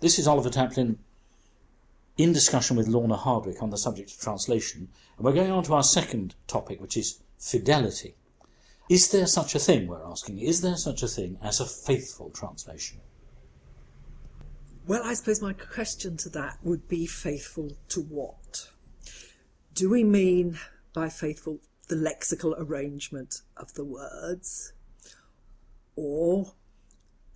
This is Oliver Taplin in discussion with Lorna Hardwick on the subject of translation, and we're going on to our second topic, which is fidelity. Is there such a thing, we're asking, is there such a thing as a faithful translation? Well, I suppose my question to that would be faithful to what? Do we mean by faithful the lexical arrangement of the words, or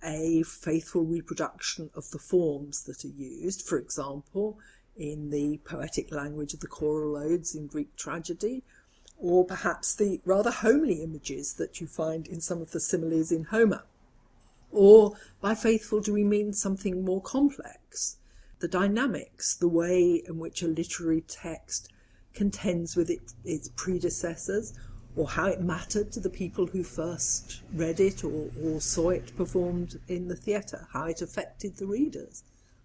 a faithful reproduction of the forms that are used, for example, in the poetic language of the choral odes in Greek tragedy, or perhaps the rather homely images that you find in some of the similes in Homer. Or by faithful, do we mean something more complex? The dynamics, the way in which a literary text contends with it, its predecessors, or how it mattered to the people who first read it or, or saw it performed in the theatre, how it affected the readers.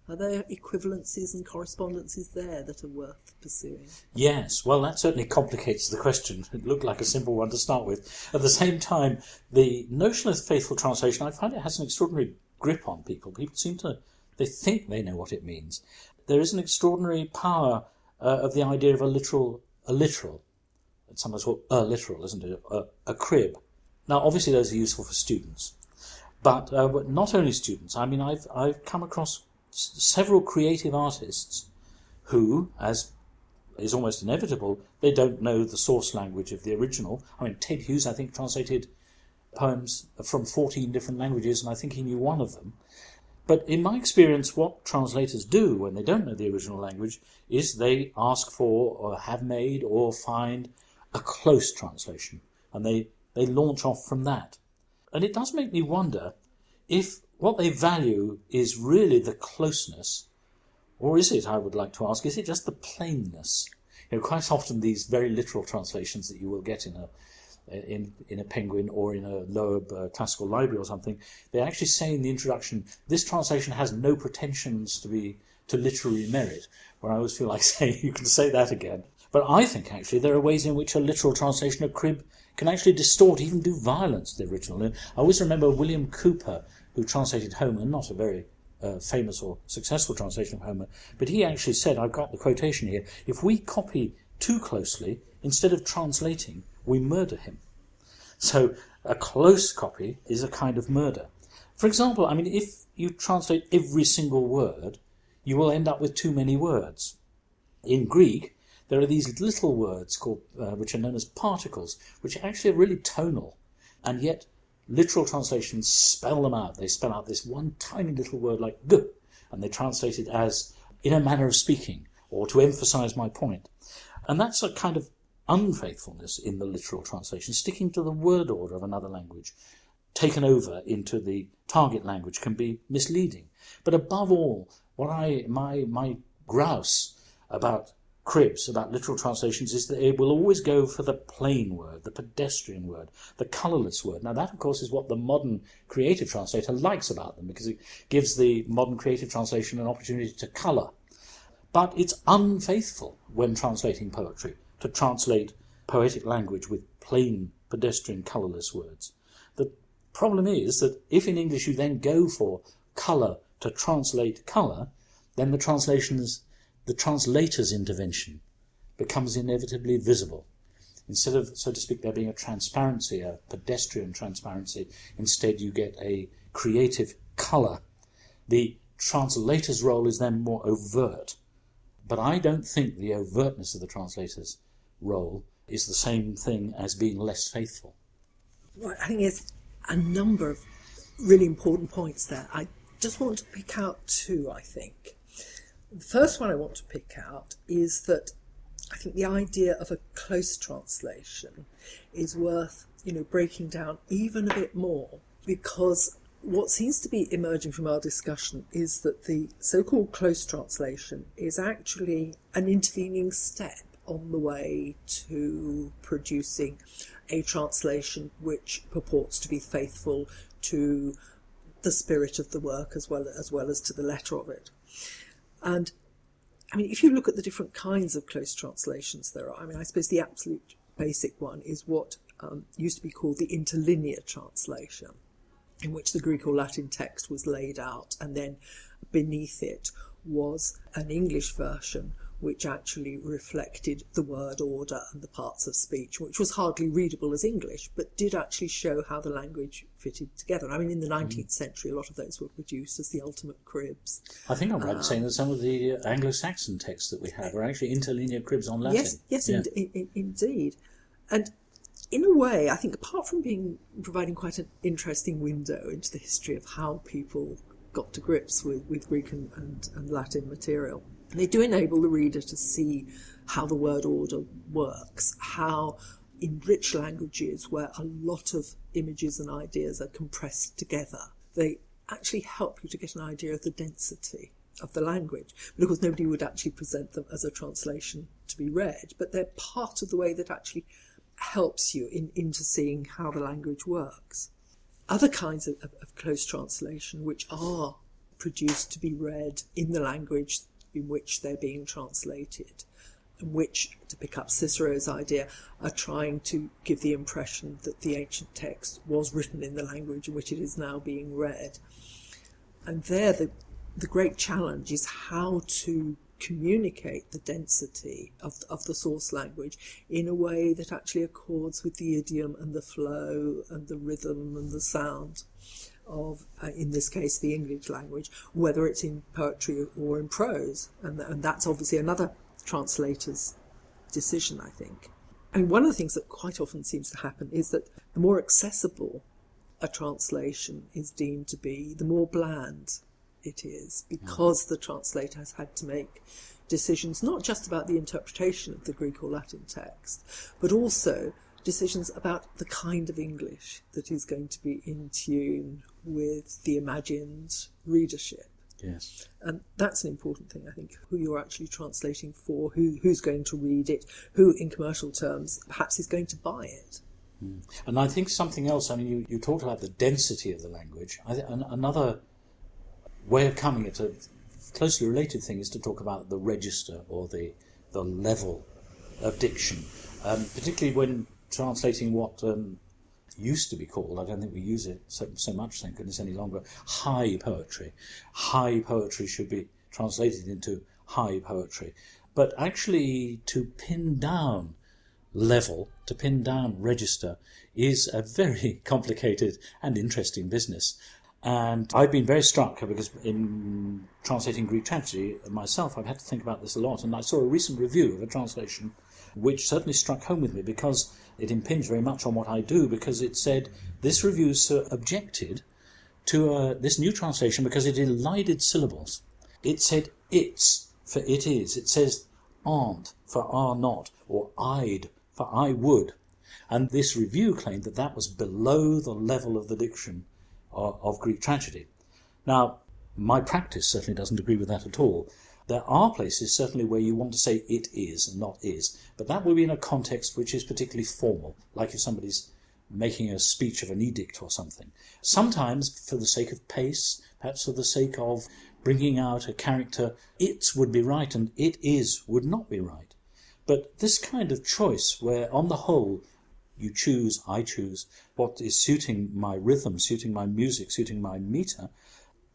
Are there equivalencies and correspondences there that are worth pursuing? Yes, well, that certainly complicates the question. It looked like a simple one to start with. At the same time, the notion of faithful translation, I find it has an extraordinary grip on people. People seem to, they think they know what it means. There is an extraordinary power uh, of the idea of a literal, a literal. Sometimes called a literal, isn't it? A, crib. Now, obviously, those are useful for students, but uh, not only students. I mean, I've I've come across several creative artists who, as is almost inevitable, they don't know the source language of the original. I mean, Ted Hughes, I think, translated poems from 14 different languages, and I think he knew one of them. But in my experience, what translators do when they don't know the original language is they ask for, or have made, or find a close translation, and they, they launch off from that. And it does make me wonder if what they value is really the closeness, or is it, I would like to ask, is it just the plainness? You know, quite often these very literal translations that you will get in a in in a penguin or in a Loeb uh, classical library or something, they actually say in the introduction, this translation has no pretensions to be to literary merit. Where I always feel like saying, you can say that again. But I think actually there are ways in which a literal translation of Crib can actually distort, even do violence to the original. I always remember William Cowper, who translated Homer, not a very uh, famous or successful translation of Homer, but he actually said, I've got the quotation here, if we copy too closely, instead of translating, we murder him. So a close copy is a kind of murder. For example, I mean, if you translate every single word, you will end up with too many words. In Greek, there are these little words called, uh, which are known as particles, which actually are really tonal, and yet literal translations spell them out. They spell out this one tiny little word like g, and they translate it as in a manner of speaking, or to emphasize my point. And that's a kind of unfaithfulness in the literal translation, sticking to the word order of another language, taken over into the target language can be misleading. But above all, what I my my grouse about cribs about literal translations is that it will always go for the plain word, the pedestrian word, the colourless word. Now, that, of course, is what the modern creative translator likes about them because it gives the modern creative translation an opportunity to colour. But it's unfaithful when translating poetry to translate poetic language with plain, pedestrian, colourless words. The problem is that if in English you then go for colour to translate colour, then the translations the translator's intervention becomes inevitably visible. Instead of, so to speak, there being a transparency, a pedestrian transparency, instead you get a creative colour. The translator's role is then more overt. But I don't think the overtness of the translator's role is the same thing as being less faithful. Well, I think there's a number of really important points there. I just want to pick out two, I think. The first one I want to pick out is that I think the idea of a close translation is worth, you know, breaking down even a bit more because what seems to be emerging from our discussion is that the so-called close translation is actually an intervening step on the way to producing a translation which purports to be faithful to the spirit of the work as well as well as to the letter of it. And I mean, if you look at the different kinds of close translations there are, I mean, I suppose the absolute basic one is what um, used to be called the interlinear translation. in which the Greek or Latin text was laid out, and then beneath it was an English version which actually reflected the word order and the parts of speech, which was hardly readable as English, but did actually show how the language fitted together. I mean, in the 19th mm. century, a lot of those were produced as the ultimate cribs. I think I'm right in saying that some of the Anglo Saxon texts that we have are actually interlinear cribs on Latin. Yes, yes, yeah. in, in, indeed. And in a way, I think apart from being providing quite an interesting window into the history of how people got to grips with, with Greek and, and, and Latin material, they do enable the reader to see how the word order works, how in rich languages where a lot of images and ideas are compressed together, they actually help you to get an idea of the density of the language. But of course, nobody would actually present them as a translation to be read, but they're part of the way that actually helps you in, into seeing how the language works. Other kinds of, of, of close translation, which are produced to be read in the language in which they're being translated, and which, to pick up Cicero's idea, are trying to give the impression that the ancient text was written in the language in which it is now being read. And there, the, the great challenge is how to communicate the density of, of the source language in a way that actually accords with the idiom and the flow and the rhythm and the sound of, uh, in this case, the English language, whether it's in poetry or in prose. And, and that's obviously another translator's decision, I think. And one of the things that quite often seems to happen is that the more accessible a translation is deemed to be, the more bland it is, because the translator has had to make decisions not just about the interpretation of the Greek or Latin text, but also decisions about the kind of English that is going to be in tune with the imagined readership. Yes. And that's an important thing, I think, who you're actually translating for, who, who's going to read it, who, in commercial terms, perhaps is going to buy it. Mm. And I think something else, I mean, you, you talked about the density of the language. I th- another way of coming at a closely related thing is to talk about the register or the, the level of diction, um, particularly when translating what um, used to be called, I don't think we use it so, so much, thank goodness, any longer, high poetry. High poetry should be translated into high poetry. But actually, to pin down level, to pin down register, is a very complicated and interesting business. And I've been very struck because in translating Greek tragedy myself, I've had to think about this a lot. And I saw a recent review of a translation which certainly struck home with me because it impinged very much on what I do because it said this review objected to uh, this new translation because it elided syllables. It said it's for it is. It says aren't for are not or I'd for I would. And this review claimed that that was below the level of the diction of, of Greek tragedy. Now, my practice certainly doesn't agree with that at all. There are places certainly where you want to say it is and not is, but that will be in a context which is particularly formal, like if somebody's making a speech of an edict or something. Sometimes, for the sake of pace, perhaps for the sake of bringing out a character, it would be right and it is would not be right. But this kind of choice, where on the whole you choose, I choose, what is suiting my rhythm, suiting my music, suiting my meter,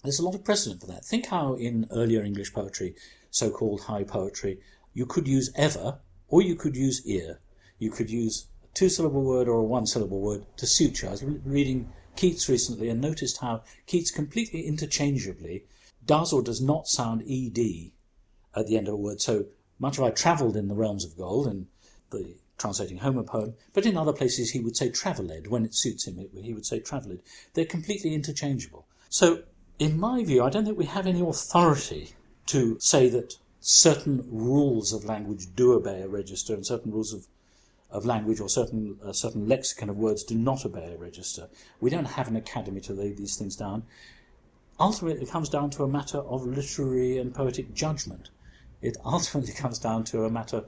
there's a lot of precedent for that. Think how in earlier English poetry, so called high poetry, you could use ever or you could use ear. You could use a two syllable word or a one syllable word to suit you. I was reading Keats recently and noticed how Keats completely interchangeably does or does not sound ed at the end of a word. So much of I travelled in the realms of gold and the translating Homer poem, but in other places he would say travelled when it suits him. He would say travelled. They're completely interchangeable. So in my view, I don't think we have any authority to say that certain rules of language do obey a register and certain rules of, of language or certain uh, certain lexicon of words do not obey a register. We don't have an academy to lay these things down. Ultimately, it comes down to a matter of literary and poetic judgment. It ultimately comes down to a matter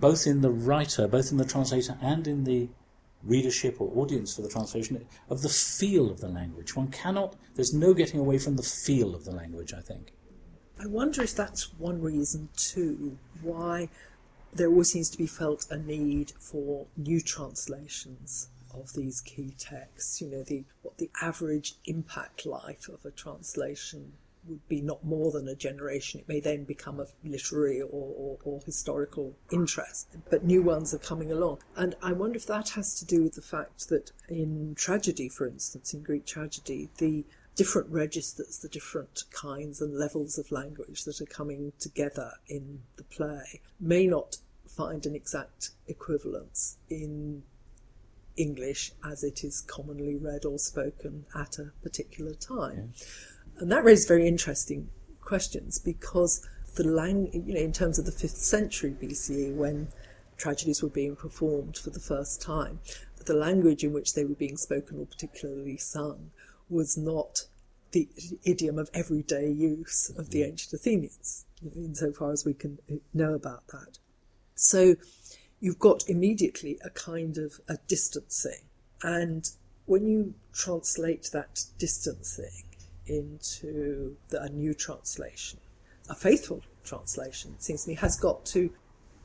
both in the writer, both in the translator, and in the readership or audience for the translation of the feel of the language. One cannot, there's no getting away from the feel of the language, I think. I wonder if that's one reason, too, why there always seems to be felt a need for new translations of these key texts. You know, the what the average impact life of a translation would be not more than a generation. It may then become of literary or, or, or, historical interest, but new ones are coming along. And I wonder if that has to do with the fact that in tragedy, for instance, in Greek tragedy, the different registers, the different kinds and levels of language that are coming together in the play may not find an exact equivalence in English as it is commonly read or spoken at a particular time. And that raises very interesting questions because the lang- you know, in terms of the fifth century BCE, when tragedies were being performed for the first time, the language in which they were being spoken or particularly sung was not the idiom of everyday use of the mm. ancient Athenians, insofar as we can know about that. So you've got immediately a kind of a distancing. And when you translate that distancing into the, a new translation, a faithful translation, it seems to me, has got to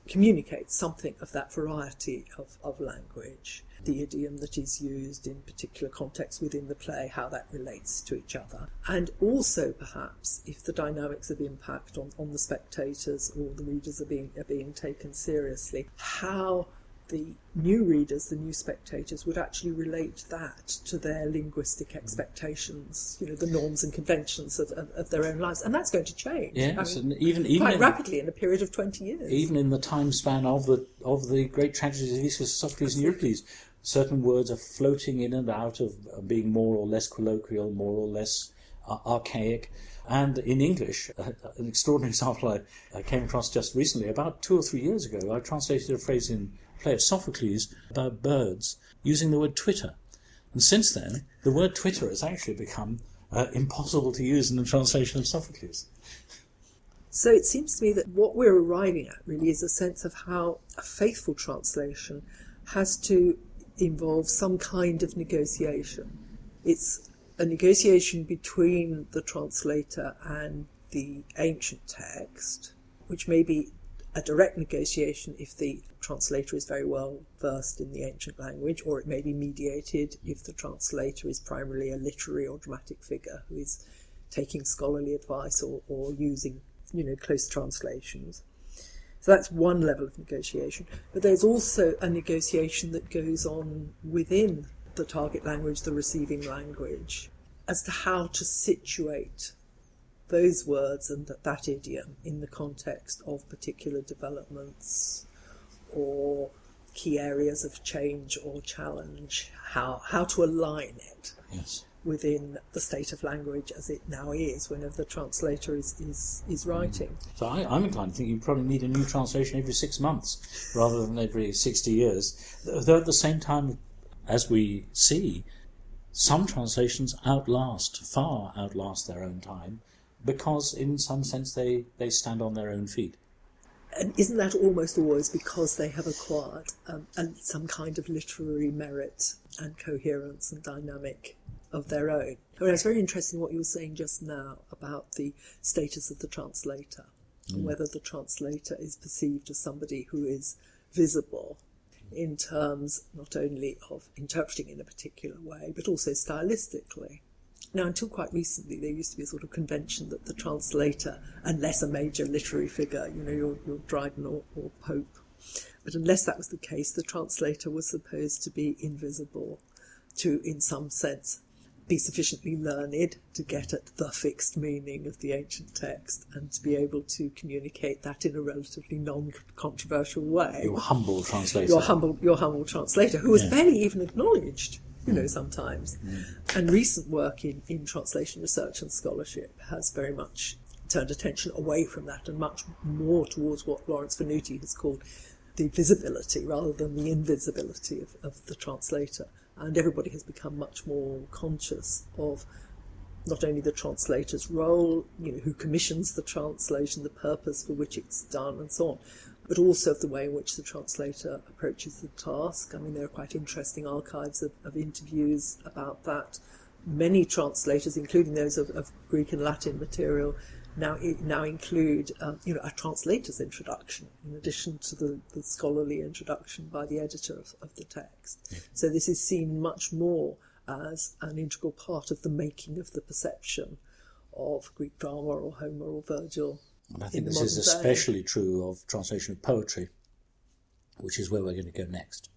communicate something of that variety of, of language, the idiom that is used in particular contexts within the play, how that relates to each other. And also, perhaps, if the dynamics of impact on, on the spectators or the readers are being, are being taken seriously, how the new readers, the new spectators, would actually relate that to their linguistic expectations, you know, the norms and conventions of, of, of their own lives. And that's going to change. Yes, I mean, and even, even quite in, rapidly in a period of 20 years. Even in the time span of the, of the great tragedies of Aeschylus, Sophocles, and Euripides, certain words are floating in and out of being more or less colloquial, more or less uh, archaic. And in English, an extraordinary example I, I came across just recently, about two or three years ago, I translated a phrase in play of Sophocles about birds using the word Twitter. And since then, the word Twitter has actually become uh, impossible to use in the translation of Sophocles. So it seems to me that what we're arriving at really is a sense of how a faithful translation has to involve some kind of negotiation. It's a negotiation between the translator and the ancient text, which may be a direct negotiation if the translator is very well versed in the ancient language, or it may be mediated if the translator is primarily a literary or dramatic figure who is taking scholarly advice or, or using you know close translations. So that's one level of negotiation. But there's also a negotiation that goes on within the target language, the receiving language, as to how to situate those words and that, that idiom in the context of particular developments or key areas of change or challenge, how, how to align it yes. within the state of language as it now is whenever the translator is, is, is mm. writing. So I, am inclined to think you probably need a new translation every six months rather than every 60 years. Though at the same time, as we see, some translations outlast, far outlast their own time because in some sense they, they stand on their own feet. And isn't that almost always because they have acquired um, some kind of literary merit and coherence and dynamic of their own? I mean, it's very interesting what you were saying just now about the status of the translator, mm. and whether the translator is perceived as somebody who is visible in terms not only of interpreting in a particular way, but also stylistically. Now, until quite recently, there used to be a sort of convention that the translator, unless a major literary figure, you know, your, your Dryden or, or Pope, but unless that was the case, the translator was supposed to be invisible, to, in some sense, be sufficiently learned to get at the fixed meaning of the ancient text and to be able to communicate that in a relatively non-controversial way. Your humble translator. Your humble, your humble translator, who was yeah. barely even acknowledged you know, sometimes. Mm. And recent work in, in translation research and scholarship has very much turned attention away from that and much more towards what Lawrence Venuti has called the visibility rather than the invisibility of, of the translator. And everybody has become much more conscious of not only the translator's role, you know, who commissions the translation, the purpose for which it's done, and so on, but also of the way in which the translator approaches the task. I mean, there are quite interesting archives of, of interviews about that. Many translators, including those of, of, Greek and Latin material, now now include um, you know a translator's introduction in addition to the, the scholarly introduction by the editor of, of the text. Yeah. So this is seen much more as an integral part of the making of the perception of Greek drama or Homer or Virgil. And I think this is especially day. true of translation of poetry, which is where we're going to go next.